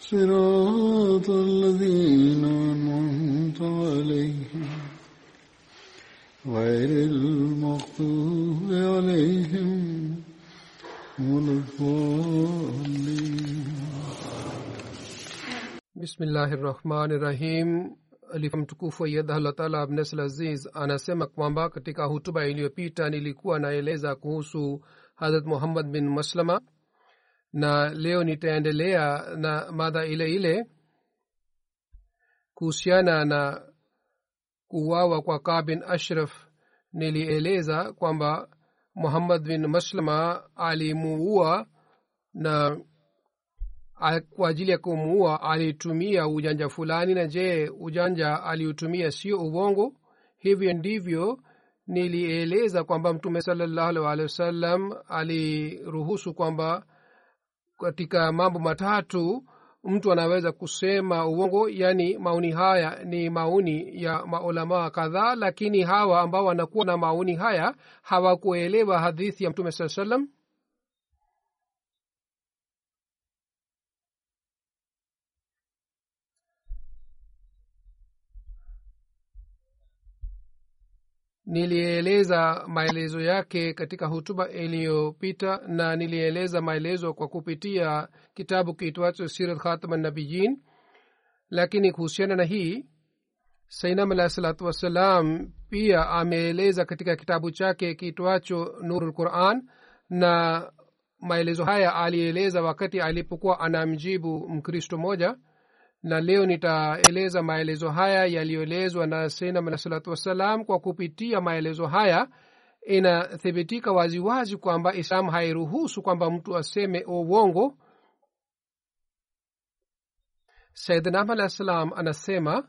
صراط الذين أنعمت عليهم غير المغضوب عليهم ولا الضالين bismillahi rahmani rahim alifa mtukufu aiyadhallah taala abnesl aziz anasema kwamba katika hutuba iliyopita nilikuwa naeleza kuhusu hadrat muhammad bin maslama na leo nitaendelea na madha ile ile kuhusiana na kuwawa kwa ka bin ashraf. Nilieleza kwamba muhammad bin maslama alimuua na kwa ajili ya kumuua alitumia ujanja fulani na je ujanja aliutumia sio uongo? Hivyo ndivyo nilieleza kwamba mtume salallahu alehi wasallam aliruhusu kwamba katika mambo matatu mtu anaweza kusema uongo yaani maoni haya ni maoni ya maulamaa kadhaa lakini hawa ambao wanakuwa na maoni haya hawakuelewa hadithi ya mtume saa salam nilieleza maelezo yake katika hutuba iliyopita na nilieleza maelezo kwa kupitia kitabu kiitwacho sirat khatama nabiyin lakini kuhusiana na hii sainam alahi salatu wassalam pia ameeleza katika kitabu chake kiitwacho nurul quran na maelezo haya alieleza wakati alipokuwa anamjibu mkristo moja na leo nitaeleza maelezo haya yaliyoelezwa na alah salatu wassalam kwa kupitia maelezo haya. Inathibitika waziwazi kwamba islam hairuhusu kwamba mtu aseme uongo. Saidnam alah anasema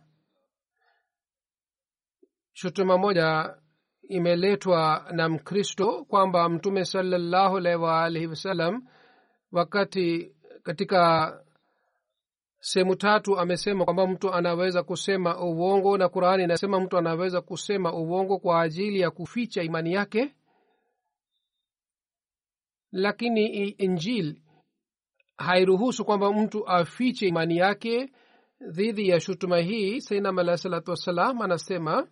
shutuma moja imeletwa na mkristo kwamba mtume salallahu alaihi waalihi wasallam wakati katika sehemu tatu amesema kwamba mtu anaweza kusema uongo na qurani inasema mtu anaweza kusema uongo kwa ajili ya kuficha imani yake. Lakini injil hairuhusu kwamba mtu afiche imani yake dhidi ya shutuma hii. Sainam alahi salatu wassalam anasema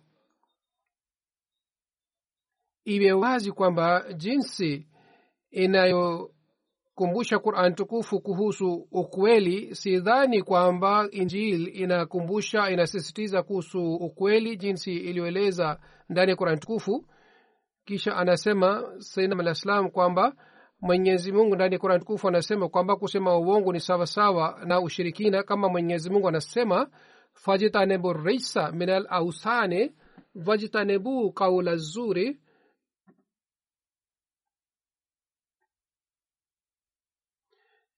iwe wazi kwamba jinsi inayo kumbusha quran tukufu kuhusu ukweli sidhani kwamba injil inakumbusha inasisitiza kuhusu ukweli jinsi iliyoeleza ndani ya quran tukufu. Kisha anasema sainam alah salam kwamba mwenyezi mungu ndani ya quran tukufu anasema kwamba kusema uongo ni sawasawa na ushirikina kama mwenyezi mungu anasema fajtanebu risa min al ausane wajtanebu kaula zuri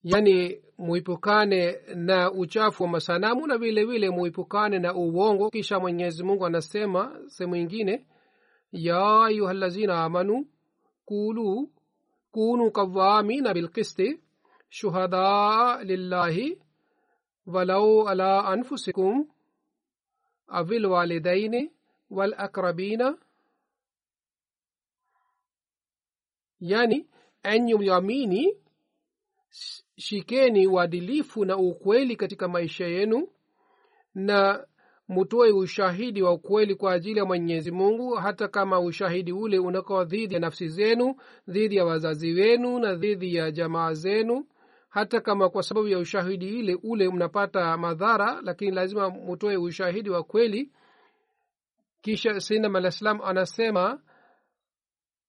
yani muipukane na uchafu wa masanamu na vile vile muipukane na uongo. Kisha mwenyezi mungu anasema sehemu ingine ya ayuha lazina amanu kulu kunu kawamina bilkisti shuhadaa lillahi walau ala anfusikum awil walidaini yani enyi mliamini shikeni uadilifu na ukweli katika maisha yenu na mutoe ushahidi wa ukweli kwa ajili ya mwenyezi mungu hata kama ushahidi ule unakuwa dhidi ya nafsi zenu dhidi ya wazazi wenu na dhidi ya jamaa zenu. Hata kama kwa sababu ya ushahidi ile ule mnapata madhara lakini lazima mutoe ushahidi wa kweli. Kisha sinam alah salam anasema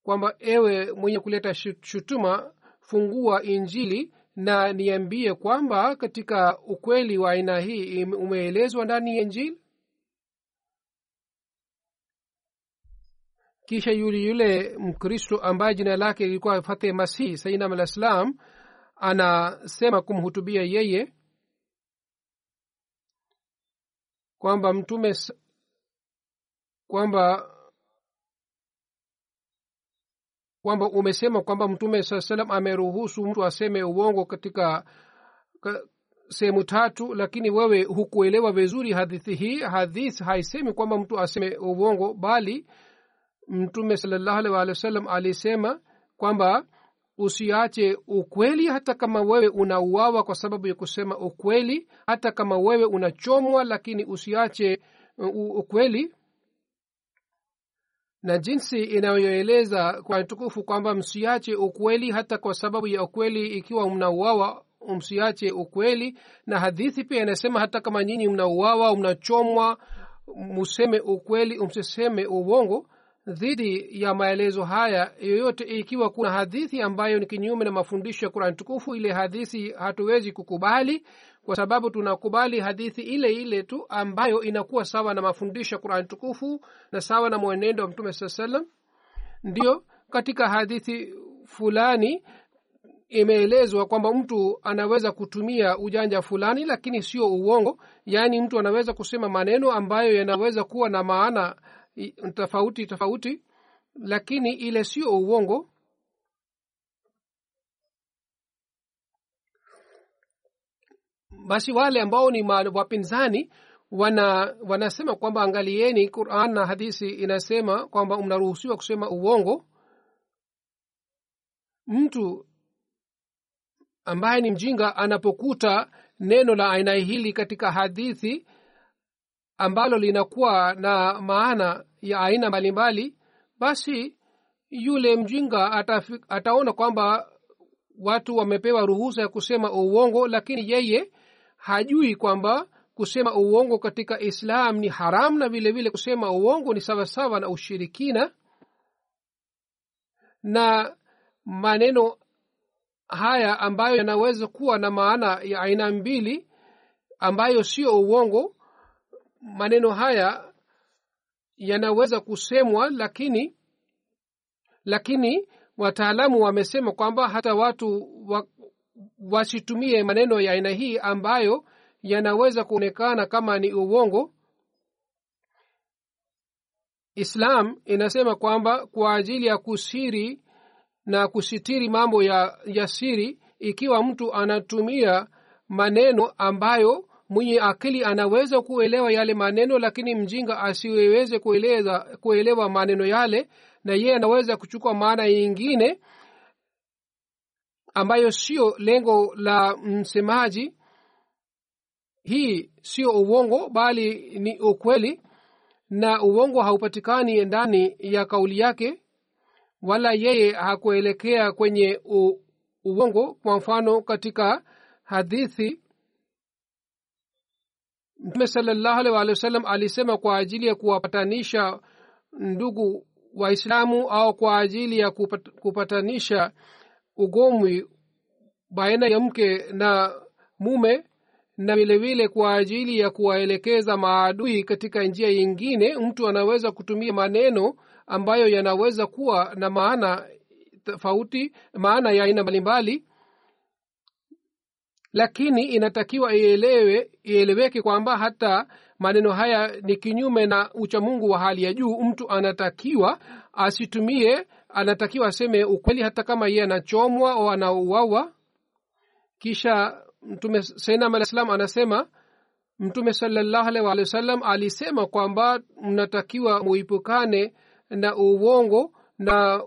kwamba ewe mwenye kuleta shutuma fungua injili na niambie kwamba katika ukweli wa aina hii umeelezwa ndani ya injili? Kisha yule yule mkristo ambaye jina lake lilikuwa fateh masihi sainam alah anasema kumhutubia yeye kwamba mtume kwamba kwamba umesema kwamba mtume saa salam ameruhusu mtu aseme uongo katika sehemu tatu lakini wewe hukuelewa vizuri hadithi hii. Hadith haisemi kwamba mtu aseme uongo bali mtume salallahu alih walih wa alisema kwamba usiache ukweli hata kama wewe unauawa kwa sababu ya kusema ukweli. Hata kama wewe unachomwa lakini usiache ukweli na jinsi inayoeleza kwa tukufu kwamba msiache ukweli hata kwa sababu ya ukweli ikiwa mnauawa msiache ukweli. Na hadithi pia inasema hata kama nyinyi mnauawa mnachomwa museme ukweli msiseme uongo. Dhidi ya maelezo haya yoyote ikiwa kuna hadithi ambayo ni kinyume na mafundisho ya kurani tukufu ile hadithi hatuwezi kukubali kwa sababu tunakubali hadithi ile ile tu ambayo inakuwa sawa na mafundisho ya kurani tukufu na sawa na mwenendo wa mtume saa salam ndio katika hadithi fulani imeelezwa kwamba mtu anaweza kutumia ujanja fulani lakini sio uongo. Yaani mtu anaweza kusema maneno ambayo yanaweza kuwa na maana tofauti tofauti lakini ile sio uongo basi wale ambao ni wapinzani wana wanasema kwamba angalieni quran na hadisi inasema kwamba mnaruhusiwa kusema uongo. Mtu ambaye ni mjinga anapokuta neno la aina hili katika hadithi ambalo linakuwa na maana ya aina mbalimbali basi yule mjinga atafi, ataona kwamba watu wamepewa ruhusa ya kusema uongo lakini yeye hajui kwamba kusema uongo katika islam ni haram na vile vile kusema uongo ni sawasawa na ushirikina. Na maneno haya ambayo yanaweza kuwa na maana ya aina mbili ambayo sio uongo maneno haya yanaweza kusemwa lakini lakini wataalamu wamesema kwamba hata watu wa, wasitumie maneno ya aina hii ambayo yanaweza kuonekana kama ni uongo. Islam inasema kwamba kwa ajili ya kusiri na kusitiri mambo ya, ya siri ikiwa mtu anatumia maneno ambayo mwenye akili anaweza kuelewa yale maneno lakini mjinga asiweze kuelewa maneno yale na yeye anaweza kuchukua maana yingine ambayo sio lengo la msemaji. Hii sio uongo bali ni ukweli na uongo haupatikani ndani ya kauli yake wala yeye hakuelekea kwenye u, uongo. Kwa mfano katika hadithi mtume salallahu alih walih wa sallam alisema kwa ajili ya kuwapatanisha ndugu waislamu au kwa ajili ya kupat, kupatanisha ugomwi baina ya mke na mume na vilevile kwa ajili ya kuwaelekeza maadui katika njia yingine mtu anaweza kutumia maneno ambayo yanaweza kuwa na maana tofauti maana ya aina mbalimbali lakini inatakiwa ielewe ieleweke kwamba hata maneno haya ni kinyume na uchamungu wa hali ya juu. Mtu anatakiwa asitumie anatakiwa aseme ukweli hata kama yeye anachomwa au anauawa. Kisha mtume sainam alah salam anasema mtume salallahu alaihi waalihi wasallam alisema kwamba mnatakiwa muipukane na uongo na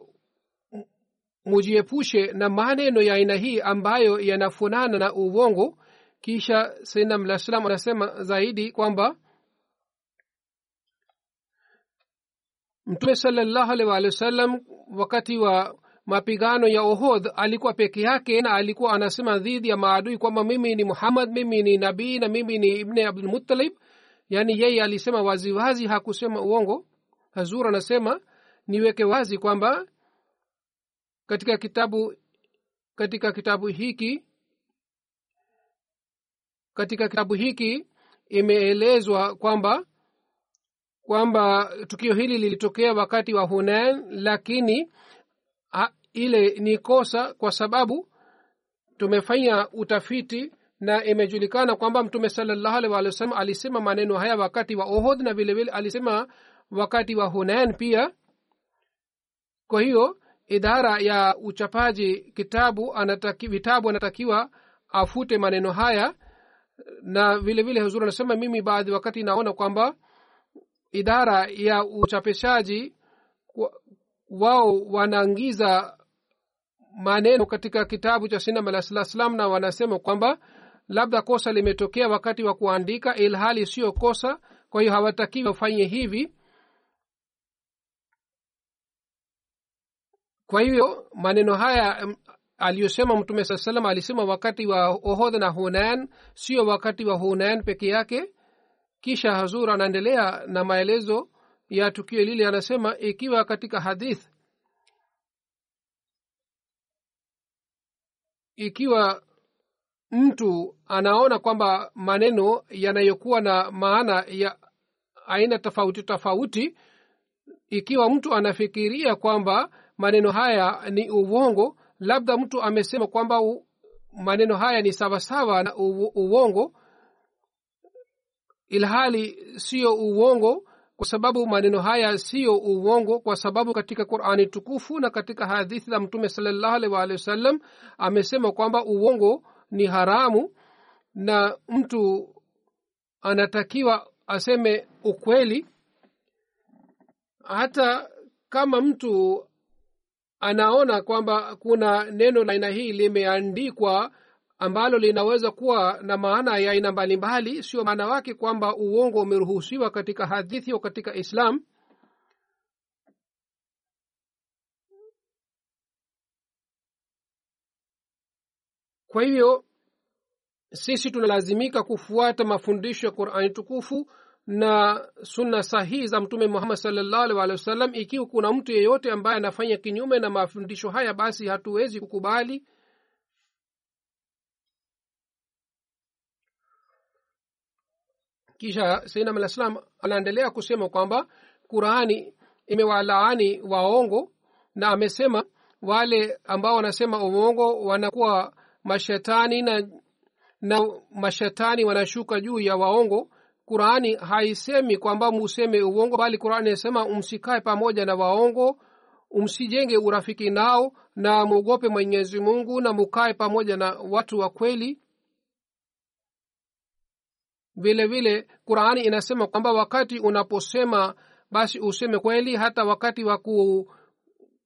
mujiepushe na maneno ya aina hii ambayo yanafunana na uongo. Kisha sainam alah salam anasema zaidi kwamba mtume salallahu alaihi waalihi wasallam wakati wa mapigano ya ohodh alikuwa peke yake na alikuwa anasema dhidi ya maadui kwamba mimi ni muhammad mimi ni nabii na mimi ni ibne abdulmutalib yaani yeye alisema waziwazi hakusema uongo. Hazur anasema niweke wazi kwamba katika kitabu katika kitabu hiki katika kitabu hiki imeelezwa kwamba kwamba tukio hili lilitokea wakati wa hunan lakini ha, ile ni kosa kwa sababu tumefanya utafiti na imejulikana kwamba mtume salallahu alih walih wasalam alisema maneno haya wakati wa ohod na vile vile alisema wakati wa hunan pia. Kwa hiyo idara ya uchapaji kitabu anataki, vitabu anatakiwa afute maneno haya na vilevile vile huzuri anasema mimi baadhi wakati naona kwamba idara ya uchapishaji wao wanaangiza maneno katika kitabu cha sinam alah salam na wanasema kwamba labda kosa limetokea wakati wa kuandika ilhali siyo kosa kwa hiyo hawatakiwi wafanye hivi. Kwa hiyo maneno haya aliyosema mtume saa salam alisema wakati wa ohodh na hunan sio wakati wa hunan peke yake kisha hazur anaendelea na maelezo ya tukio lile anasema ikiwa katika hadith ikiwa mtu anaona kwamba maneno yanayokuwa na maana ya aina tofauti tofauti ikiwa mtu anafikiria kwamba maneno haya ni uongo labda mtu amesema kwamba maneno haya ni sawasawa na uongo ilhali siyo uongo kwa sababu maneno haya siyo uongo kwa sababu katika qurani tukufu na katika hadithi za mtume salallahu alaihi waalihi wasallam amesema kwamba uongo ni haramu na mtu anatakiwa aseme ukweli. Hata kama mtu anaona kwamba kuna neno la aina hii limeandikwa ambalo linaweza kuwa na maana ya aina mbalimbali sio maana wake kwamba uongo umeruhusiwa katika hadithi au katika islam. Kwa hivyo sisi tunalazimika kufuata mafundisho ya qurani tukufu na sunna sahihi za mtume muhammad salllahu alhi wasallam. Ikiwa kuna mtu yeyote ambaye anafanya kinyume na mafundisho haya basi hatuwezi kukubali kisha sainam alah anaendelea kusema kwamba qurani imewalaani waongo na amesema wale ambao wanasema uongo wanakuwa mashetani na na mashetani wanashuka juu ya waongo. Qurani haisemi kwamba museme uongo bali qurani inasema msikae pamoja na waongo msijenge urafiki nao na mwogope mwenyezi mungu na mukae pamoja na watu wa kweli vile vile qurani inasema kwamba wakati unaposema basi useme kweli hata wakati wa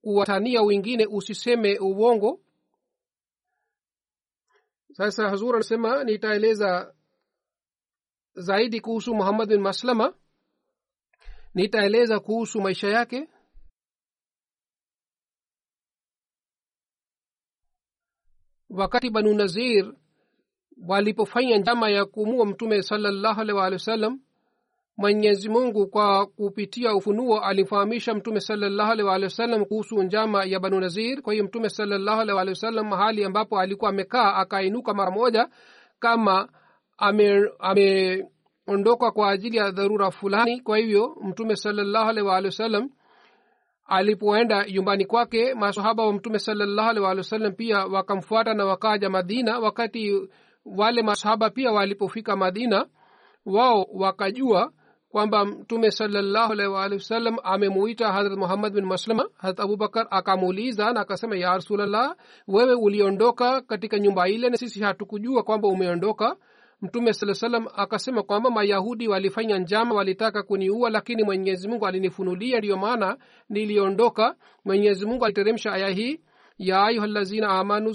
kuwatania wengine usiseme uongo. Sasa hazur anasema nitaeleza zaidi kuhusu muhammad bin maslama. Nitaeleza kuhusu maisha yake. Wakati banu nazir walipofanya njama ya kumua mtume salallahu alaihi waalihi wasallam mwenyezi mungu kwa kupitia ufunuo alimfahamisha mtume salallahu alaihi waalihi wasallam kuhusu njama ya banu nazir. Kwa hiyo mtume salallahu alaihi waalihi wasallam mahali ambapo alikuwa amekaa akainuka mara moja kama ameondoka ame kwa ajili ya dharura fulani. Kwa hivyo mtume salallahu alaihi waalihi wasallam alipoenda nyumbani kwake masahaba wa mtume salallahu alaihi waalihi wasallam pia wakamfuata na wakaja madina. Wakati wale masahaba pia walipofika madina wao wakajua kwamba mtume salallahu alaihi waalihi wasallam amemuita harat muhammad bin maslama. Harat abubakar akamuuliza na akasema ya rasulllah wewe uliondoka katika nyumba ile na sisi hatukujua kwamba umeondoka. Mtume saa salam akasema kwamba mayahudi walifanya njama walitaka kuniua lakini mwenyezi mungu alinifunulia ndiyo maana niliondoka. Mwenyezi mungu aliteremsha aya hii ya ayuha lazina amanu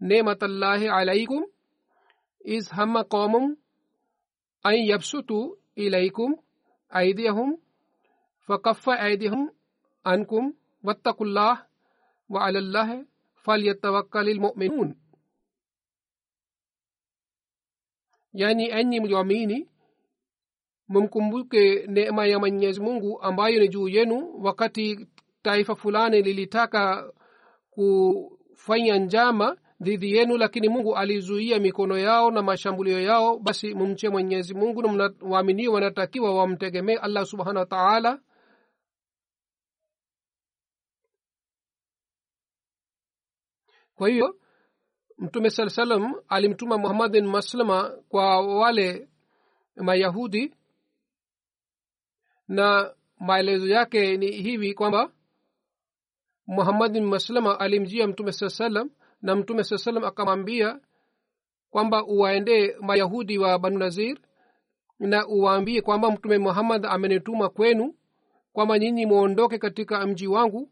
skuru nematallahi alaikum iz hamma qaumum an yabsutu ilaikum aidiyahum fakaffa aidihum ankum wattakullah wa ala llahi falyatawakkali lmuminun yaani enyi mlioamini mumkumbuke neema ya mwenyezi mungu ambayo ni juu yenu wakati taifa fulani lilitaka kufanya njama dhidi yenu lakini mungu alizuia mikono yao na mashambulio yao basi mumche mwenyezi mungu na waaminio wanatakiwa wamtegemee allah subhanahu wa taala. Kwa hiyo mtume saa salam alimtuma muhammad bin maslama kwa wale mayahudi na maelezo yake ni hivi kwamba muhammad bin maslama alimjia mtume saa salam na mtume saa salam akamwambia kwamba uwaendee mayahudi wa banu nazir na uwaambie kwamba mtume muhammad amenituma kwenu kwamba nyinyi mwondoke katika mji wangu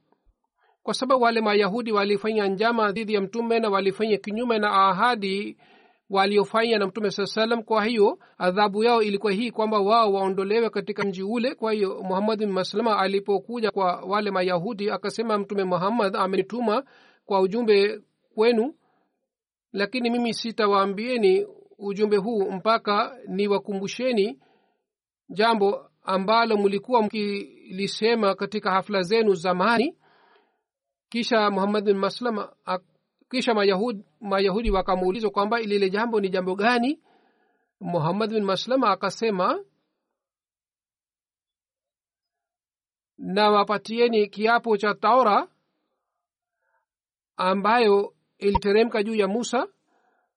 kwa sababu wale mayahudi walifanya njama dhidi ya mtume na walifanya kinyume na ahadi waliofanya na mtume saa salam kwa hiyo adhabu yao ilikuwa hii kwamba wao waondolewe katika mji ule. Kwa hiyo muhammad bin maslama alipokuja kwa wale mayahudi akasema mtume muhammad amenituma kwa ujumbe kwenu lakini mimi sitawaambieni ujumbe huu mpaka niwakumbusheni jambo ambalo mlikuwa mkilisema katika hafla zenu zamani. Kisha muhammad bin maslam kisha mayahudi, mayahudi wakamuulizwa kwamba lile jambo ni jambo gani? Muhammad bin maslama akasema na wapatieni kiapo cha taura ambayo iliteremka juu ya musa.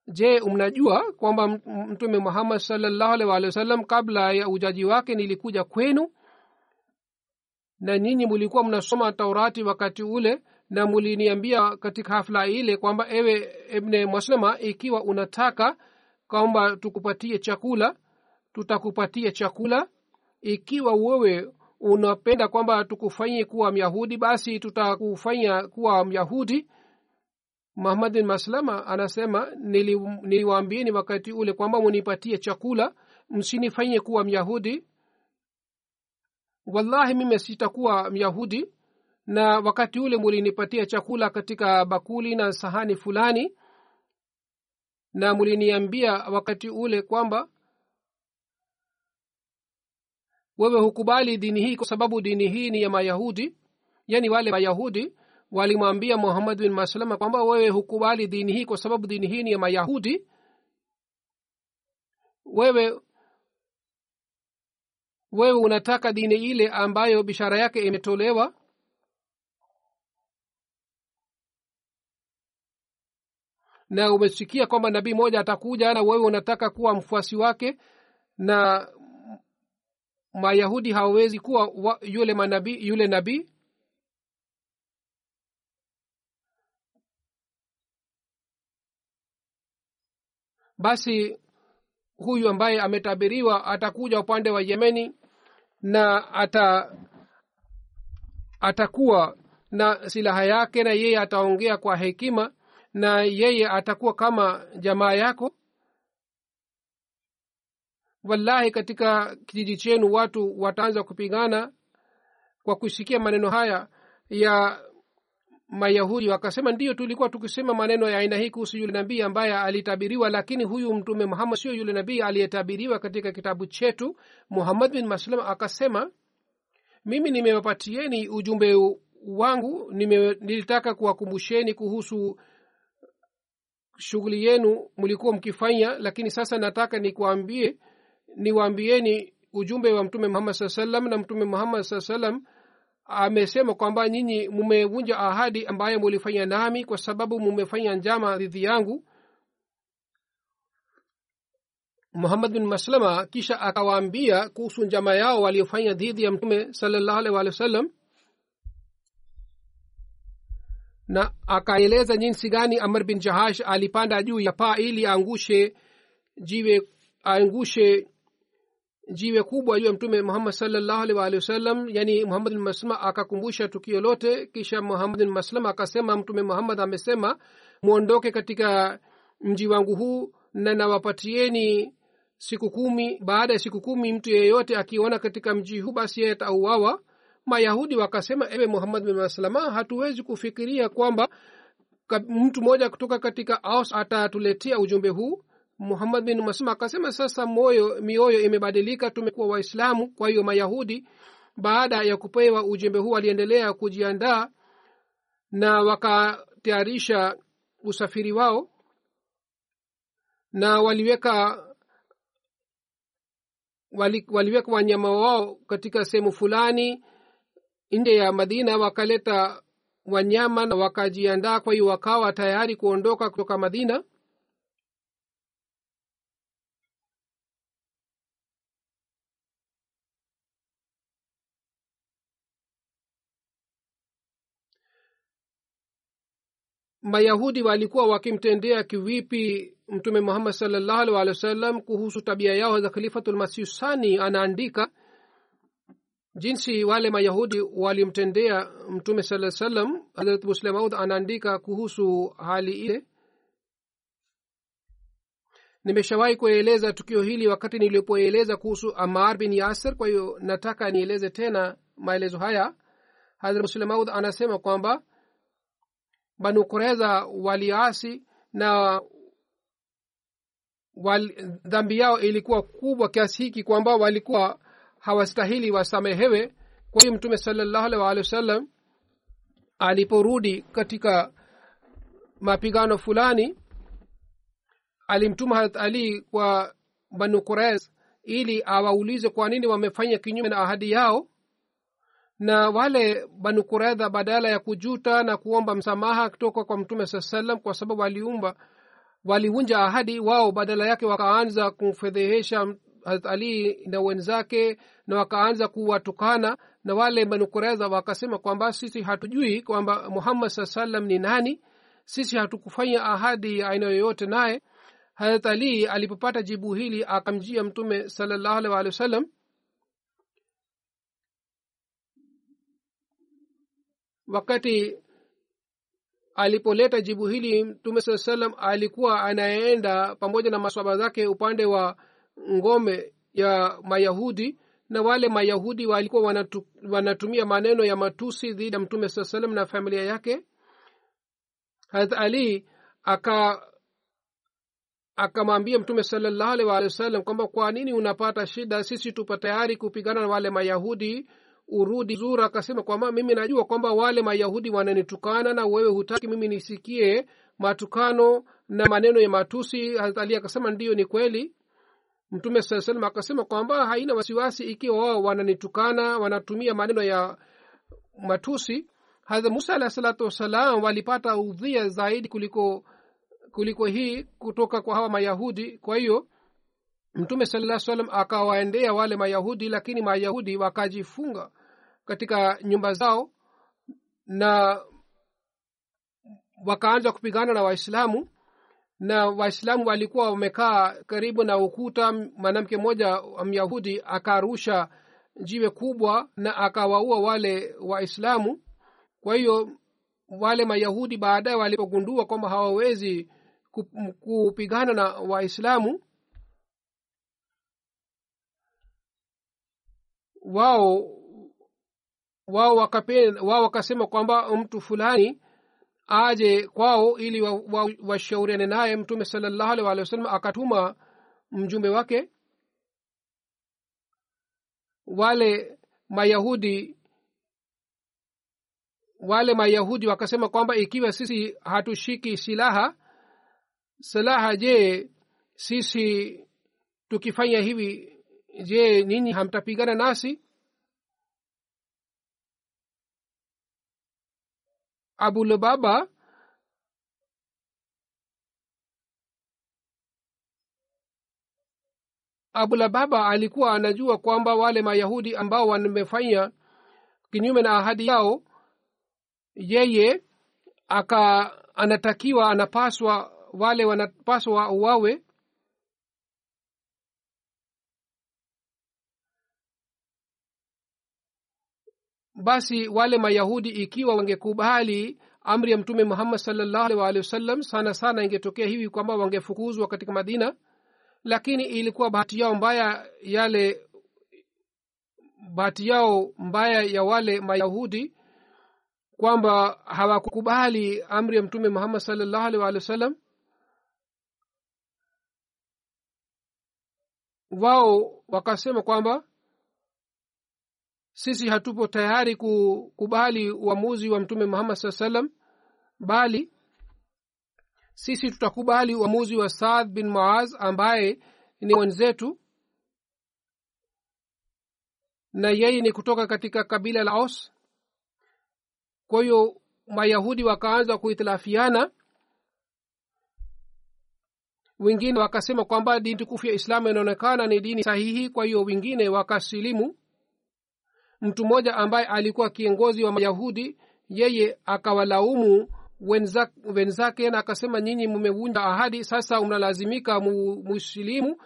Je mnajua kwamba mtume muhammad salllahu alih walih wa sallam kabla ya ujaji wake nilikuja kwenu? Na nyinyi mulikuwa mnasoma taurati wakati ule na muliniambia katika hafla ile kwamba ewe ibne maslama ikiwa unataka kwamba tukupatie chakula tutakupatia chakula. Ikiwa wewe unapenda kwamba tukufanyie kuwa myahudi basi tutakufanya kuwa myahudi muhammad bin maslama anasema niliwaambieni nili wakati ule kwamba munipatie chakula msinifanye kuwa myahudi. Wallahi mime sitakuwa myahudi. Na wakati ule mulinipatia chakula katika bakuli na sahani fulani na muliniambia wakati ule kwamba wewe hukubali dini hii kwa sababu dini hii ni ya mayahudi yaani wale mayahudi walimwambia muhammad bin maslama kwamba wewe hukubali dini hii kwa sababu dini hii ni ya mayahudi. Wewe wewe unataka dini ile ambayo bishara yake imetolewa? Na umesikia kwamba nabii moja atakuja na wewe unataka kuwa mfuasi wake na mayahudi hawawezi kuwa wa, yule manabii yule nabii basi huyu ambaye ametabiriwa atakuja upande wa yemeni na ata atakuwa na silaha yake na yeye ataongea kwa hekima na yeye atakuwa kama jamaa yako. Wallahi katika kijiji chenu watu wataanza kupigana kwa kusikia maneno haya ya mayahudi wakasema ndiyo tulikuwa tukisema maneno ya aina hii kuhusu yule nabii ambaye alitabiriwa lakini huyu mtume muhammad sio yule nabii aliyetabiriwa katika kitabu chetu. Muhammad bin maslam akasema mimi nimewapatieni ujumbe wangu nime, nilitaka kuwakumbusheni kuhusu shughuli yenu mlikuwa mkifanya lakini sasa nataka nikuambie niwaambieni ujumbe wa mtume muhammad saa salam na mtume muhammad saa salam amesema kwamba nyinyi mumevunja ahadi ambayo mulifanya nami kwa sababu mumefanya njama dhidi yangu. Muhammad bin maslama kisha akawaambia kuhusu njama yao waliofanya dhidi ya mtume salallahu alaihi waalihi wasallam na akaeleza jinsi gani amr bin jahash alipanda juu ya paa ili aangushe jiwe aangushe jiwe kubwa juu ya mtume muhammad salllahu alih waalihi wasallam yani muhammad bin maslama akakumbusha tukio lote kisha muhammad bin maslama akasema mtume muhammad amesema mwondoke katika mji wangu huu na nawapatieni siku kumi. Baada ya siku kumi mtu yeyote akiona katika mji huu basi yeye atauawa. Mayahudi wakasema ewe muhammad bin maslama hatuwezi kufikiria kwamba mtu mmoja kutoka katika aus atatuletea ujumbe huu muhammad bin maslama akasema sasa moyo mioyo imebadilika tumekuwa waislamu kwa hiyo mayahudi baada ya kupewa ujumbe huu waliendelea kujiandaa na wakatayarisha usafiri wao na waliweka wali, waliweka wanyama wao katika sehemu fulani nje ya madina wakaleta wanyama na wakajiandaa kwa hiyo wakawa tayari kuondoka kutoka madina mayahudi walikuwa wakimtendea kiwipi mtume muhammad salllahu alih walih wa sallam kuhusu tabia yao za khalifatulmasih sani? Anaandika jinsi wale mayahudi walimtendea mtume saa salam harat muslemaud anaandika kuhusu hali ile. Nimeshawahi kueleza tukio hili wakati nilipoeleza kuhusu amar bin yasir kwa hiyo nataka nieleze tena maelezo haya. Hadrat muslemaud anasema kwamba banu kureza waliasi na wal, dhambi yao ilikuwa kubwa kiasi hiki kwamba walikuwa hawastahili wasamehewe. Kwa hiyo mtume salallahu alih waalihi wasallam aliporudi katika mapigano fulani alimtuma harat ali kwa banu kurez ili awaulize kwa nini wamefanya kinyume na ahadi yao na wale banu kuredha badala ya kujuta na kuomba msamaha kutoka kwa mtume saa salam kwa sababu waliumba walivunja ahadi wao badala yake wakaanza kumfedhehesha harat ali na wenzake na wakaanza kuwatukana. Na wale banu kureza wakasema kwamba sisi hatujui kwamba muhammad saa salam ni nani. Sisi hatukufanya ahadi ya aina yoyote naye. Harat ali alipopata jibu hili akamjia mtume salallahu alih walih wa wakati alipoleta jibu hili mtume saa salam alikuwa anaenda pamoja na maswaba zake upande wa ngome ya mayahudi na wale mayahudi walikuwa wanatu, wanatumia maneno ya matusi dhidi ya mtume saa salam na familia yake. Harat ali aka akamwambia mtume salallahu alih waalihi wasallam kwamba kwa nini unapata shida sisi tupo tayari kupigana na wale mayahudi urudi zura akasema kwamba mimi najua kwamba wale mayahudi wananitukana na wewe hutaki mimi nisikie matukano na maneno ya matusi. Ali akasema ndiyo ni kweli. Mtume saa salam akasema kwamba haina wasiwasi ikiwa wao wananitukana wanatumia maneno ya matusi. Hadha musa alahi salatu wassalam walipata udhia zaidi kuliko kuliko hii kutoka kwa hawa mayahudi. Kwa hiyo mtume salaa salam akawaendea wale mayahudi lakini mayahudi wakajifunga katika nyumba zao na wakaanza kupigana na waislamu. Na waislamu walikuwa wamekaa karibu na ukuta mwanamke mmoja myahudi akarusha jiwe kubwa na akawaua wale waislamu. Kwa hiyo wale mayahudi baadaye walipogundua kwamba hawawezi kupigana na waislamu wao wao wao wakasema kwamba mtu fulani aje kwao ili washauriane wa, wa naye mtume salallahu alih walih wasallam akatuma mjumbe wake. Wale mayahudi wale mayahudi wakasema kwamba ikiwa sisi hatushiki silaha silaha je sisi tukifanya hivi je ninyi hamtapigana nasi? Abulubaba abulababa alikuwa anajua kwamba wale mayahudi ambao wamefanya kinyume na ahadi yao yeye aka anatakiwa anapaswa wale wanapaswa uwawe basi wale mayahudi ikiwa wangekubali amri ya mtume muhammad salllahu alih waalihi wasallam sana sana ingetokea hivi kwamba wangefukuzwa katika madina. Lakini ilikuwa bahati yao mbaya yale bahati yao mbaya ya wale mayahudi kwamba hawakukubali amri ya mtume muhammad salllahu alih waalihi wasallam. Wao wakasema kwamba sisi hatupo tayari kukubali uamuzi wa mtume muhammad saa salam bali sisi tutakubali uamuzi wa saad bin maaz ambaye ni mwenzetu na yeye ni kutoka katika kabila la aus. Kwa hiyo mayahudi wakaanza kuhitilafiana. Wengine wakasema kwamba dini tukufu ya islamu inaonekana ni dini sahihi kwa hiyo wengine wakasilimu mtu mmoja ambaye alikuwa kiongozi wa mayahudi yeye akawalaumu wenzake na akasema nyinyi mmevunja ahadi sasa mnalazimika musilimu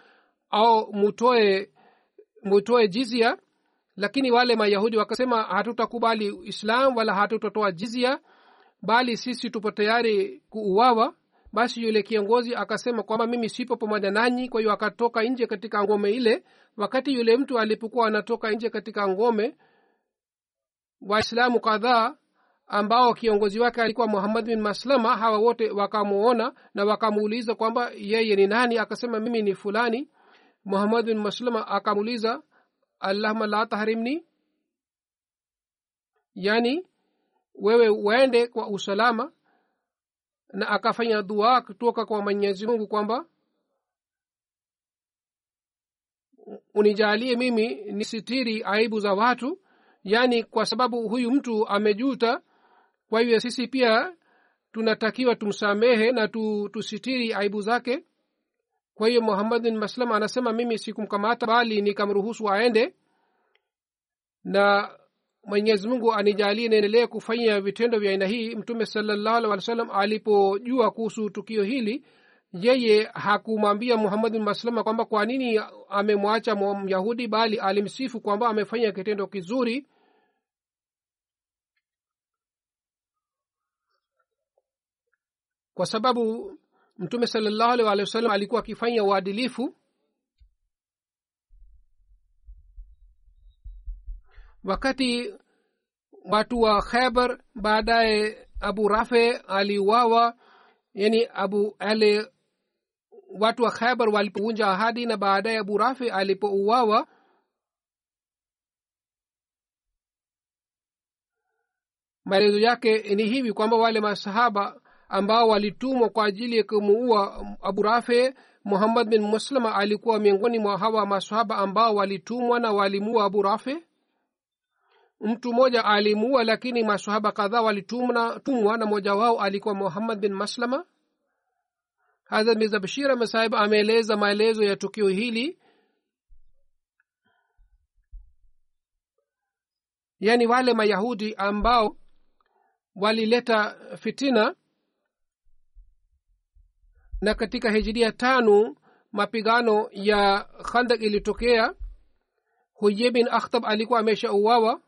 au mutoe mutoe jizia lakini wale mayahudi wakasema hatutakubali islam wala hatutatoa jizia bali sisi tupo tayari kuuawa basi yule kiongozi akasema kwamba mimi sipo pamoja nanyi kwa hiyo akatoka nje katika ngome ile. Wakati yule mtu alipokuwa anatoka nje katika ngome waislamu kadhaa ambao kiongozi wake alikuwa muhammad bin maslama hawa wote wakamuona na wakamuuliza kwamba yeye ni nani. Akasema mimi ni fulani. Muhammad bin maslama akamuuliza allahuma la tahrimni? Yani wewe uende kwa usalama na akafanya dua kutoka kwa mwenyezi mungu kwamba unijalie mimi nisitiri aibu za watu yaani kwa sababu huyu mtu amejuta. Kwa hivyo sisi pia tunatakiwa tumsamehe na tu, tusitiri aibu zake. Kwa hiyo muhammad bin maslam anasema mimi sikumkamata bali nikamruhusu aende na mwenyezi mungu anijalie niendelee kufanya vitendo vya aina hii. Mtume salallahu alih wa sallam alipojua kuhusu tukio hili yeye hakumwambia muhammad bin kwamba kwa nini amemwacha myahudi bali alimsifu kwamba amefanya kitendo kizuri. Kwa sababu mtume salallahu alih wa sallam alikuwa akifanya uadilifu wakati watu wa khaibar baadaye abu rafe aliuawa yani abu ale watu wa khaibar walipovunja ahadi na baadaye abu rafe alipouawa maelezo yake ni hivi kwamba wale masahaba ambao walitumwa kwa ajili ya kumuua abu rafe muhammad bin muslama alikuwa miongoni mwa hawa masahaba ambao walitumwa na walimuua abu rafe mtu mmoja alimuua lakini masahaba kadhaa walitumwa na mmoja wao alikuwa muhammad bin maslama. Hadrat mirza bashir amesahib ameeleza maelezo ya tukio hili. Yaani wale mayahudi ambao walileta fitina. Na katika hijiria tano mapigano ya khandak ilitokea. Huye bin akhtab alikuwa ameshauawa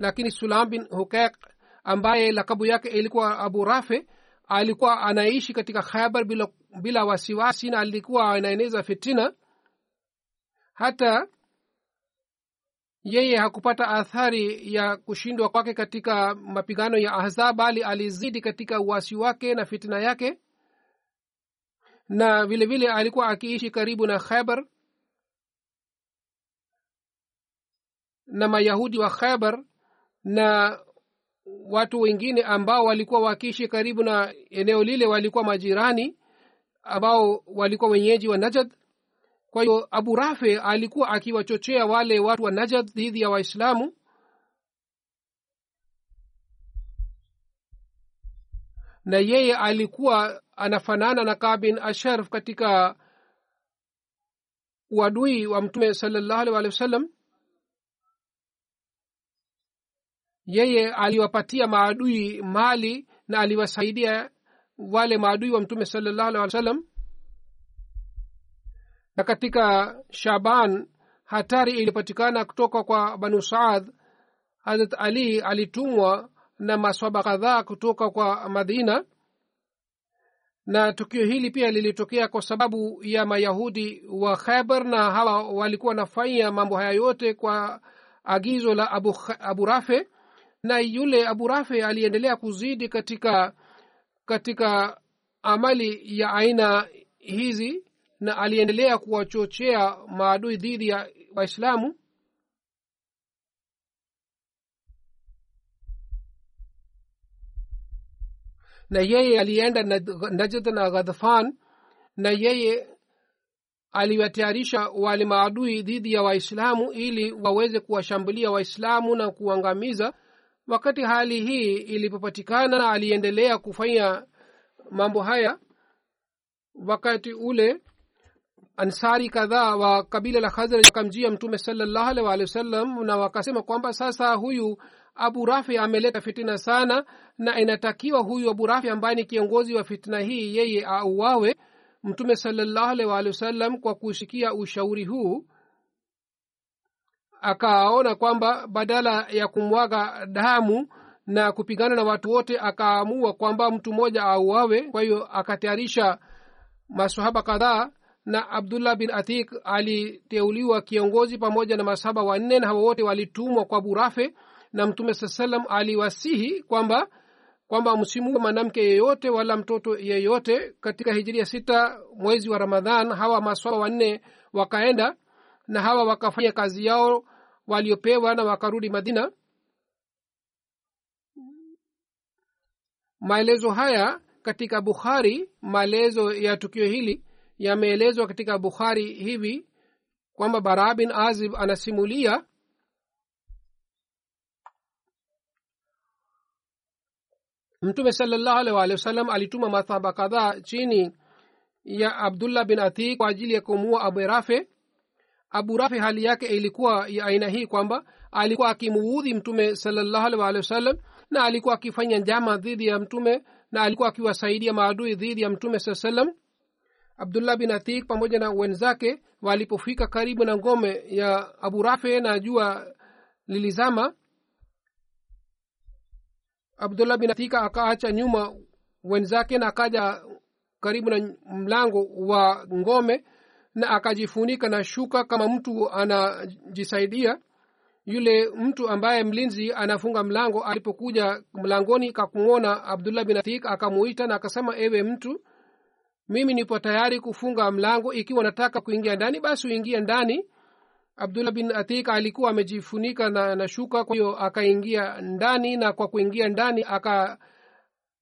lakini sulam bin hukek ambaye lakabu yake ilikuwa abu rafe alikuwa anaishi katika khaibar bila, bila wasiwasi na alikuwa anaeneza fitina. Hata yeye hakupata athari ya kushindwa kwake katika mapigano ya ahzab bali alizidi katika uwasi wake na fitina yake. Na vile vile alikuwa akiishi karibu na khaibar na mayahudi wa khaibar na watu wengine ambao walikuwa wakiishi karibu na eneo lile walikuwa majirani ambao walikuwa wenyeji wa najad kwa hiyo abu rafe alikuwa akiwachochea wale watu wa najad dhidi ya waislamu. Na yeye alikuwa anafanana na kabin asharf katika uadui wa mtume salallahu alhi walihi wasallam yeye aliwapatia maadui mali na aliwasaidia wale maadui wa mtume salallahu alih wa sallam na katika shaban hatari ilipatikana kutoka kwa banu saad. Harat ali alitumwa na maswaba kadhaa kutoka kwa madina. Na tukio hili pia lilitokea kwa sababu ya mayahudi wa khaibar na hawa walikuwa wanafanya mambo haya yote kwa agizo la abu, abu rafe na yule abu rafe aliendelea kuzidi katika katika amali ya aina hizi na aliendelea kuwachochea maadui dhidi ya waislamu. Na yeye alienda najd na ghadhafan na yeye aliwatayarisha wale maadui dhidi ya waislamu ili waweze kuwashambulia waislamu na kuangamiza wakati hali hii ilipopatikana aliendelea kufanya mambo haya. Wakati ule ansari kadhaa wa kabila la khazraj wakamjia mtume salallahu alih waalihi wasallam na wakasema kwamba sasa huyu abu rafi ameleta fitina sana na inatakiwa huyu abu rafi ambaye ni kiongozi wa fitina hii yeye auawe. Mtume salallahu alih waalihi wasallam kwa kushikia ushauri huu akaona kwamba badala ya kumwaga damu na kupigana na watu wote akaamua kwamba mtu mmoja auawe. Kwa hiyo akatayarisha masahaba kadhaa na abdullah bin atik aliteuliwa kiongozi pamoja na masahaba wanne na hawa wote walitumwa kwa burafe. Na mtume saa salam aliwasihi kwamba kwamba msimu mwanamke yeyote wala mtoto yeyote katika hijiria sita mwezi wa ramadhan. Hawa maswaba wanne wakaenda na hawa wakafanya kazi yao waliopewa na wakarudi madina. Maelezo haya katika bukhari maelezo ya tukio hili yameelezwa katika bukhari hivi kwamba bara bin azib anasimulia mtume salallahu alih walihi wasallam alituma mathaba kadhaa chini ya abdullah bin atik kwa ajili ya kumua abu rafe abu rafi hali yake ilikuwa ya aina hii kwamba alikuwa akimuudhi mtume salallahu walihi wasallam na alikuwa akifanya njama dhidi ya mtume na alikuwa akiwasaidia maadui dhidi ya mtume saa salam abdullah bin atik pamoja na wenzake walipofika karibu na ngome ya abu rafe na jua lilizama abdullah bin atika akaacha nyuma wenzake na akaja karibu na mlango wa ngome na akajifunika na shuka kama mtu anajisaidia. Yule mtu ambaye mlinzi anafunga mlango alipokuja mlangoni kakumwona abdullah bin atik akamuita na akasema ewe mtu mimi nipo tayari kufunga mlango. Ikiwa nataka kuingia ndani basi uingie ndani. Abdullah bin atik alikuwa amejifunika na, na shuka kwa hiyo akaingia ndani na kwa kuingia ndani aka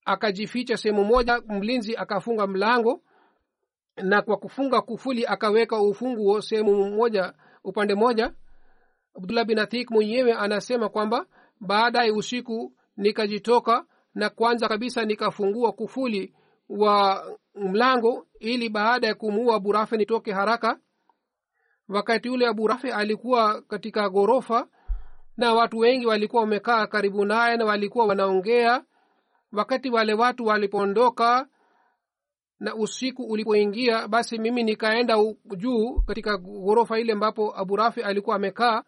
akajificha sehemu moja mlinzi akafunga mlango na kwa kufunga kufuli akaweka ufunguo sehemu moja upande moja. Abdullah bin athik mwenyewe anasema kwamba baadaye usiku nikajitoka na kwanza kabisa nikafungua kufuli wa mlango ili baada ya kumuua abu rafe nitoke haraka. Wakati ule abu rafe alikuwa katika ghorofa na watu wengi walikuwa wamekaa karibu naye na walikuwa wanaongea. Wakati wale watu walipoondoka na usiku ulipoingia basi mimi nikaenda juu katika ghorofa ile ambapo abu rafi alikuwa amekaa.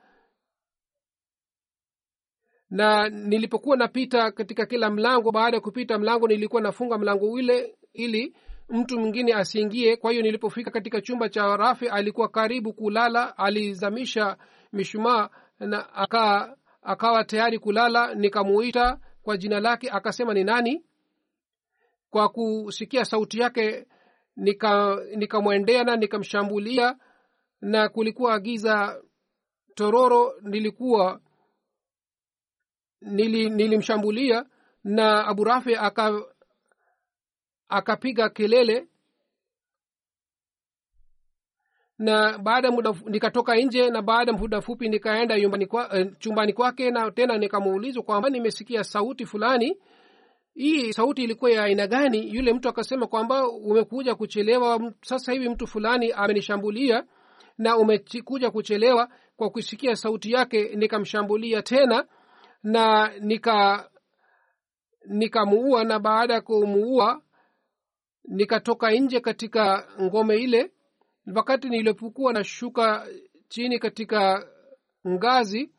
Na nilipokuwa napita katika kila mlango baada ya kupita mlango nilikuwa nafunga mlango ule ili mtu mwingine asiingie. Kwa hiyo nilipofika katika chumba cha rafi alikuwa karibu kulala alizamisha mishumaa na aka akawa tayari kulala. Nikamuita kwa jina lake akasema ni nani kwa kusikia sauti yake nikamwendea nika na nikamshambulia na kulikuwa giza tororo nilikuwa nili, nilimshambulia na abu rafi aka akapiga kelele. Na baada muda nikatoka nje na baada muda fupi nikaenda kwa, uh, chumbani kwake na tena nikamuulizwa kwamba nimesikia sauti fulani hii sauti ilikuwa ya aina gani? Yule mtu akasema kwamba umekuja kuchelewa sasa hivi mtu fulani amenishambulia na umekuja kuchelewa. Kwa kusikia sauti yake nikamshambulia tena na nika nikamuua na baada ya kumuua nikatoka nje katika ngome ile. Wakati nilipokuwa nashuka chini katika ngazi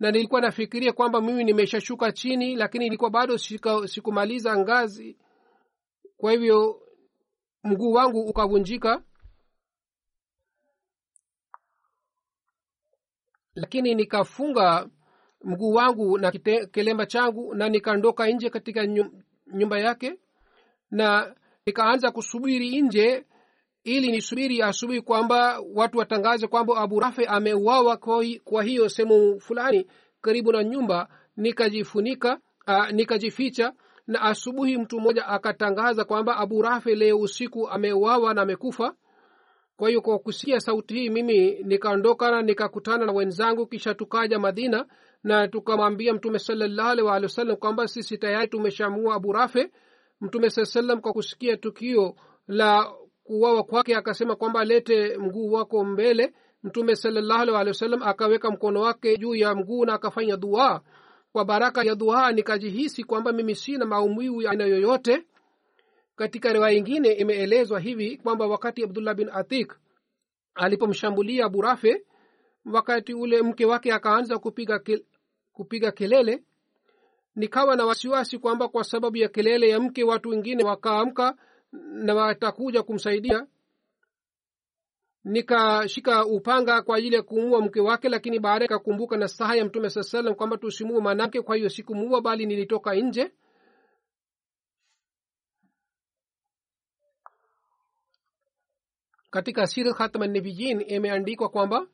na nilikuwa nafikiria kwamba mimi nimeshashuka chini lakini ilikuwa bado sikumaliza ngazi. Kwa hivyo mguu wangu ukavunjika. Lakini nikafunga mguu wangu na kilemba changu na nikaondoka nje katika nyumba yake. Na nikaanza kusubiri nje ili nisubiri asubuhi kwamba watu watangaze kwamba abu rafe ameuawa kwa hiyo sehemu fulani karibu na nyumba nikajifunika uh, nikajificha na asubuhi mtu mmoja akatangaza kwamba abu rafe leo usiku ameuawa na amekufa. Kwa hiyo kwa kusikia sauti hii mimi nikaondoka na nikakutana na wenzangu kisha tukaja madina na tukamwambia mtume salallahu kwamba sisi tayari tumeshamua abu rafe mtume saa salam kwa kusikia tukio la kuwawa kwake akasema kwamba alete mguu wako mbele. Mtume salallahu alih wasallam akaweka mkono wake juu ya mguu na akafanya dua. Kwa baraka ya dua nikajihisi kwamba mimi sina maumivu ya aina yoyote. Katika riwaya ingine imeelezwa hivi kwamba wakati abdullah bin atik alipomshambulia burafe wakati ule mke wake akaanza kupiga ke, kupiga kelele nikawa na wasiwasi kwamba kwa sababu ya kelele ya mke watu wengine wakaamka na watakuja kumsaidia. Nikashika upanga kwa ajili ya kumuua mke wake lakini baadaye kakumbuka na saha ya mtume saa salam kwamba tusimuue mwanamke kwa hiyo sikumuua bali nilitoka nje. Katika sir khatmannebiyin imeandikwa kwamba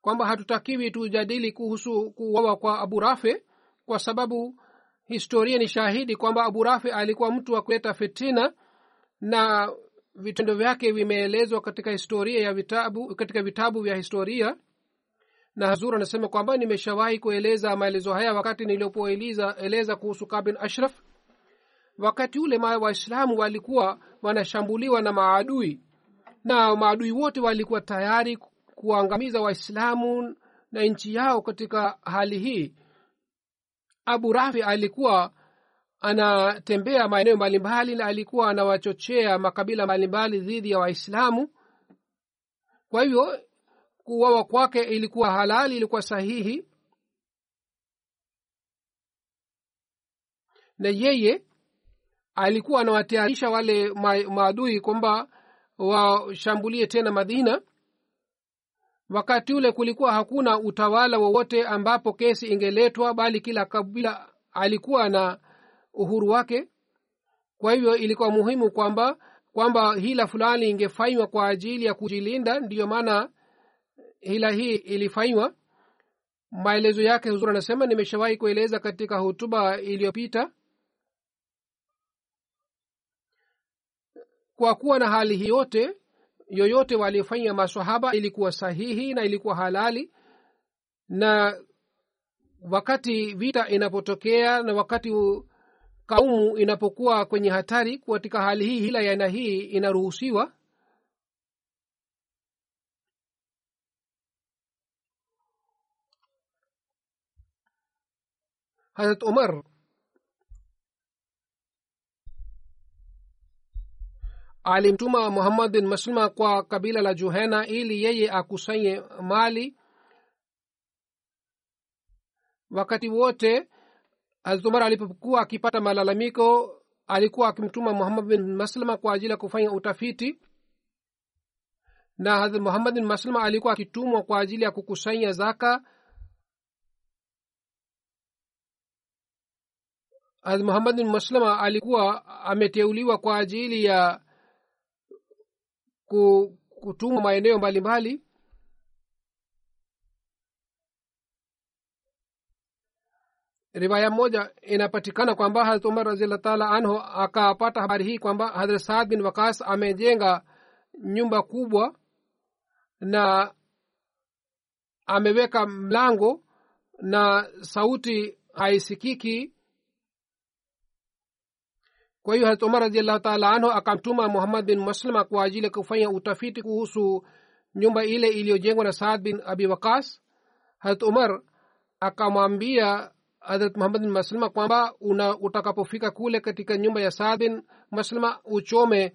kwamba hatutakiwi tujadili kuhusu kuwawa kwa abu rafe kwa sababu historia ni shahidi kwamba abu rafe alikuwa mtu wa kuleta fitina na vitendo vyake vimeelezwa katika historia ya vitabu katika vitabu vya historia. Na hazur anasema kwamba nimeshawahi kueleza maelezo haya wakati nilipoeleza kuhusu kabin ashraf. Wakati ule waislamu walikuwa wanashambuliwa na maadui na maadui wote walikuwa tayari kuangamiza waislamu na nchi yao katika hali hii abu rafi alikuwa anatembea maeneo mbalimbali na alikuwa anawachochea makabila mbalimbali dhidi ya waislamu. Kwa hivyo kuwawa kwake ilikuwa halali ilikuwa sahihi. Na yeye alikuwa anawatayarisha wale maadui kwamba washambulie tena madina wakati ule kulikuwa hakuna utawala wowote ambapo kesi ingeletwa bali kila kabila alikuwa na uhuru wake. Kwa hivyo ilikuwa muhimu kwamba kwamba hila fulani ingefanywa kwa ajili ya kujilinda. Ndiyo maana hila hii ilifanywa. Maelezo yake huzuri anasema nimeshawahi kueleza katika hutuba iliyopita. Kwa kuwa na hali hii yote yoyote walifanya masahaba ilikuwa sahihi na ilikuwa halali. Na wakati vita inapotokea na wakati kaumu inapokuwa kwenye hatari katika hali hii hila ya hii inaruhusiwa. Harat umar alimtuma muhammad bin maslma kwa kabila la juhena ili yeye akusanye mali. Wakati wote hazrat alipokuwa akipata malalamiko alikuwa akimtuma muhammad bin maslima kwa ajili ya kufanya utafiti. Na hazrat muhammad bin maslima alikuwa akitumwa kwa ajili ya kukusanya zaka. Hazrat muhammad bin maslima alikuwa ameteuliwa kwa ajili ya kutumwa maeneo mbalimbali. Riwaya moja inapatikana kwamba harat umar raziallah taala anhu akapata habari hii kwamba hadrat saad bin wakas amejenga nyumba kubwa na ameweka mlango na sauti haisikiki kwa hiyo harat umar radiallahu taala anhu akamtuma muhammad bin maslama kwa ajili ya kufanya utafiti kuhusu nyumba ile iliyojengwa na saad bin abi waqas. Harat umar akamwambia harat muhammad bin maslama kwamba una utakapofika kule katika nyumba ya saad bin maslama uchome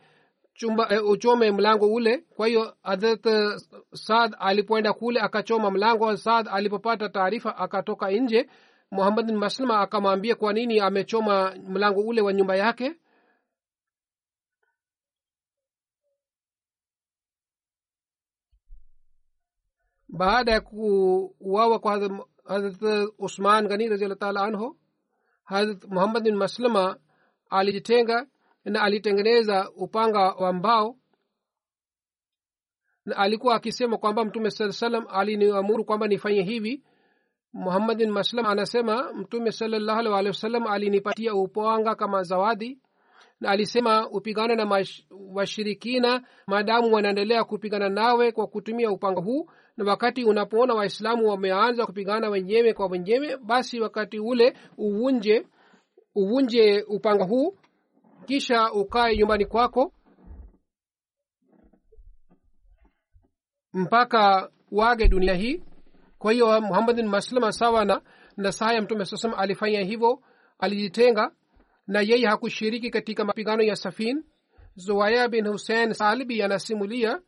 chumba eh, uchome mlango ule. Kwa hiyo hadrat eh, saad alipoenda kule akachoma mlango saad alipopata taarifa akatoka nje muhammad bin maslama akamwambia kwa nini amechoma mlango ule wa nyumba yake? Baada ya kuuawa kwa hazrat usman gani raziallah taala anhu hazrat muhammad bin maslama alijitenga na alitengeneza upanga wa mbao na alikuwa akisema kwamba mtume saa salam aliniamuru kwamba nifanye hivi muhammad bin maslam anasema mtume salallahu alih walihi wasallam alinipatia upanga kama zawadi na alisema upigane na washirikina maadamu wanaendelea kupigana nawe kwa kutumia upanga huu na wakati unapoona waislamu wameanza kupigana wenyewe kwa wenyewe basi wakati ule uvunje uvunje upanga huu kisha ukae nyumbani kwako mpaka wage dunia hii kwa hiyo muhammad bin maslama sawa na nasaha ya mtume saa salam alifanya hivyo alijitenga na yeye hakushiriki katika mapigano ya safin. Zuwaya bin husein salbi anasimulia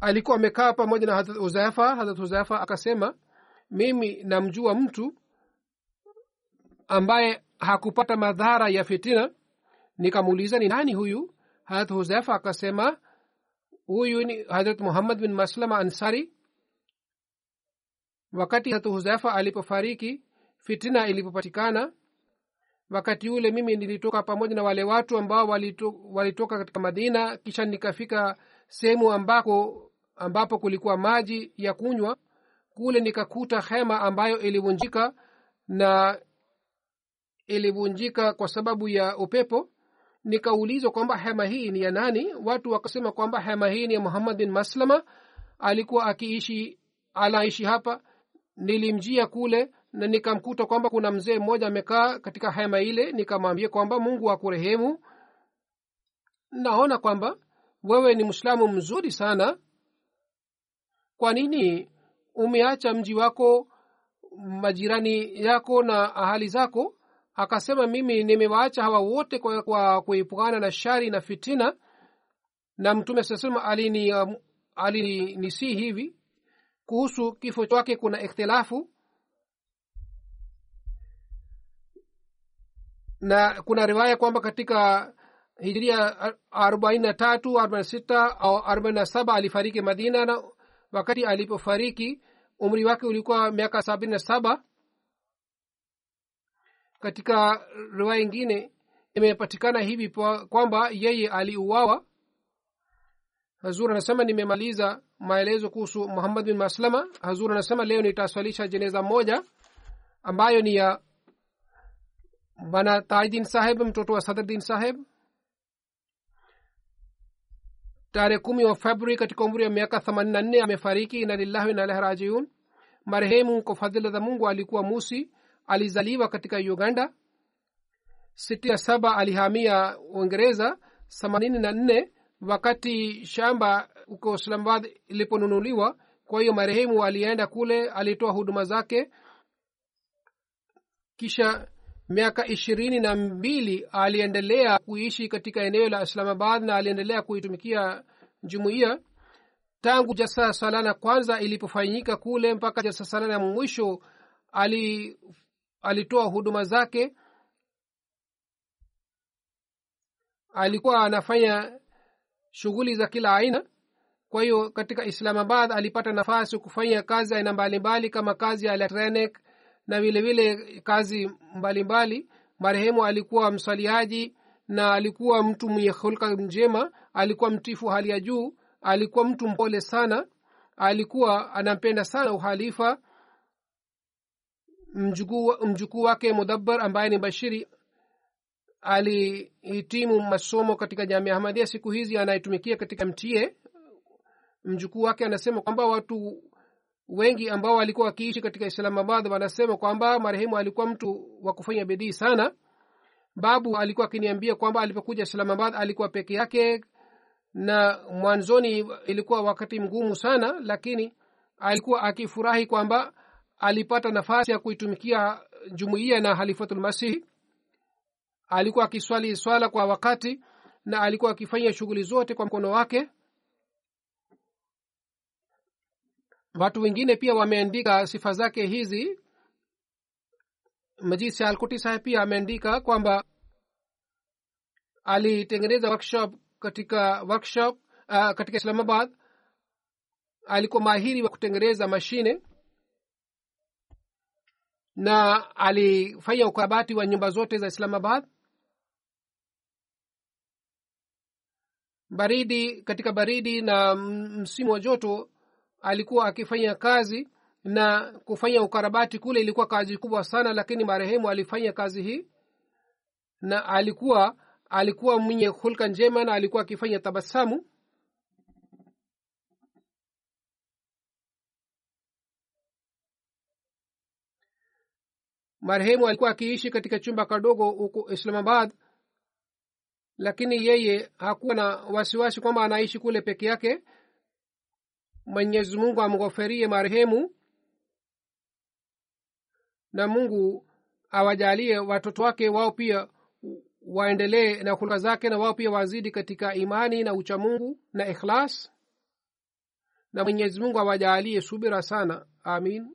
alikuwa amekaa pamoja na hadrat uzaifa. Hadrat uzaifa akasema mimi namjua mtu ambaye hakupata madhara ya fitina. Nikamuuliza ni nani huyu? Hadrat huzaifa akasema huyu ni hadrat muhammad bin maslama ansari wakati hatu huzaifa alipofariki fitina ilipopatikana wakati ule mimi nilitoka pamoja na wale watu ambao walito, walitoka katika madina kisha nikafika sehemu ambako ambapo kulikuwa maji ya kunywa kule nikakuta hema ambayo ilivunjika na ilivunjika kwa sababu ya upepo. Nikaulizwa kwamba hema hii ni ya nani? Watu wakasema kwamba hema hii ni ya muhammad bin maslama alikuwa akiishi anaishi hapa nilimjia kule na nikamkuta kwamba kuna mzee mmoja amekaa katika hema ile nikamwambia kwamba mungu akurehemu. Naona kwamba wewe ni mslamu mzuri sana. Kwa nini umeacha mji wako majirani yako na ahali zako? Akasema mimi nimewaacha hawa wote kwa, kwa kuepukana na shari na fitina. Na mtume saa salama alini um, alinisi hivi kuhusu kifo chake kuna ikhtilafu. Na kuna riwaya kwamba katika hijiria arobaini na tatu arobaini sita au arobaini na saba alifariki madina na wakati alipofariki umri wake ulikuwa miaka sabini na saba. Katika riwaya ingine imepatikana hivi kwamba yeye aliuawa. Hazur anasema nimemaliza maelezo kuhusu muhammad bin maslama. Hazur anasema leo nitaswalisha jeneza moja ambayo ni ya bana tajdin saheb mtoto wa sadrdin saheb tarehe kumi wa februari katika umri wa miaka themanini na nne amefariki ina lillahi na ilahi rajiun. Marehemu kwa fadhila za mungu alikuwa musi alizaliwa katika uganda. Sitini na saba alihamia uingereza themanini na nne wakati shamba huko islamabad iliponunuliwa. Kwa hiyo marehemu alienda kule alitoa huduma zake. Kisha miaka ishirini na mbili aliendelea kuishi katika eneo la islamabad na aliendelea kuitumikia jumuiya. Tangu jasa salana kwanza ilipofanyika kule mpaka jasa salana mwisho ali alitoa huduma zake. Alikuwa anafanya shughuli za kila aina kwa hiyo katika islamabad alipata nafasi kufanya kazi aina mbalimbali kama kazi ya electronic na vilevile vile kazi mbalimbali. Marehemu alikuwa msaliaji na alikuwa mtu mwenye hulka njema alikuwa mtifu hali ya juu alikuwa mtu mpole sana alikuwa anampenda sana uhalifa mjukuu wake mudabar ambaye ni bashiri alihitimu masomo katika jamii ahmadia siku hizi anayetumikia katika mtie mjukuu wake anasema kwamba watu wengi ambao walikuwa wakiishi katika islamabad wanasema kwamba marehemu alikuwa mtu wa kufanya bidii sana. Babu alikuwa akiniambia kwamba alipokuja islamabad alikuwa peke yake na mwanzoni ilikuwa wakati mgumu sana lakini alikuwa akifurahi kwamba alipata nafasi ya kuitumikia jumuiya na halifatulmasihi alikuwa akiswali swala kwa wakati na alikuwa akifanya shughuli zote kwa mkono wake watu wengine pia wameandika sifa zake hizi. Majid sialkuti saheb pia ameandika kwamba alitengeneza workshop katika workshop uh, katika islamabad. Alikuwa mahiri wa kutengeneza mashine na alifanya ukarabati wa nyumba zote za islamabad. Baridi katika baridi na msimu wa joto alikuwa akifanya kazi na kufanya ukarabati kule ilikuwa kazi kubwa sana lakini marehemu alifanya kazi hii. Na alikuwa alikuwa mwenye hulka njema na alikuwa akifanya tabasamu. Marehemu alikuwa akiishi katika chumba kadogo huko islamabad lakini yeye hakuwa na wasiwasi kwamba anaishi kule peke yake mwenyezi mungu amghoferie marehemu na mungu awajalie watoto wake wao pia waendelee na hulka zake na wao pia wazidi katika imani na uchamungu na ikhlas. Na mwenyezi mungu awajalie subira sana. Amin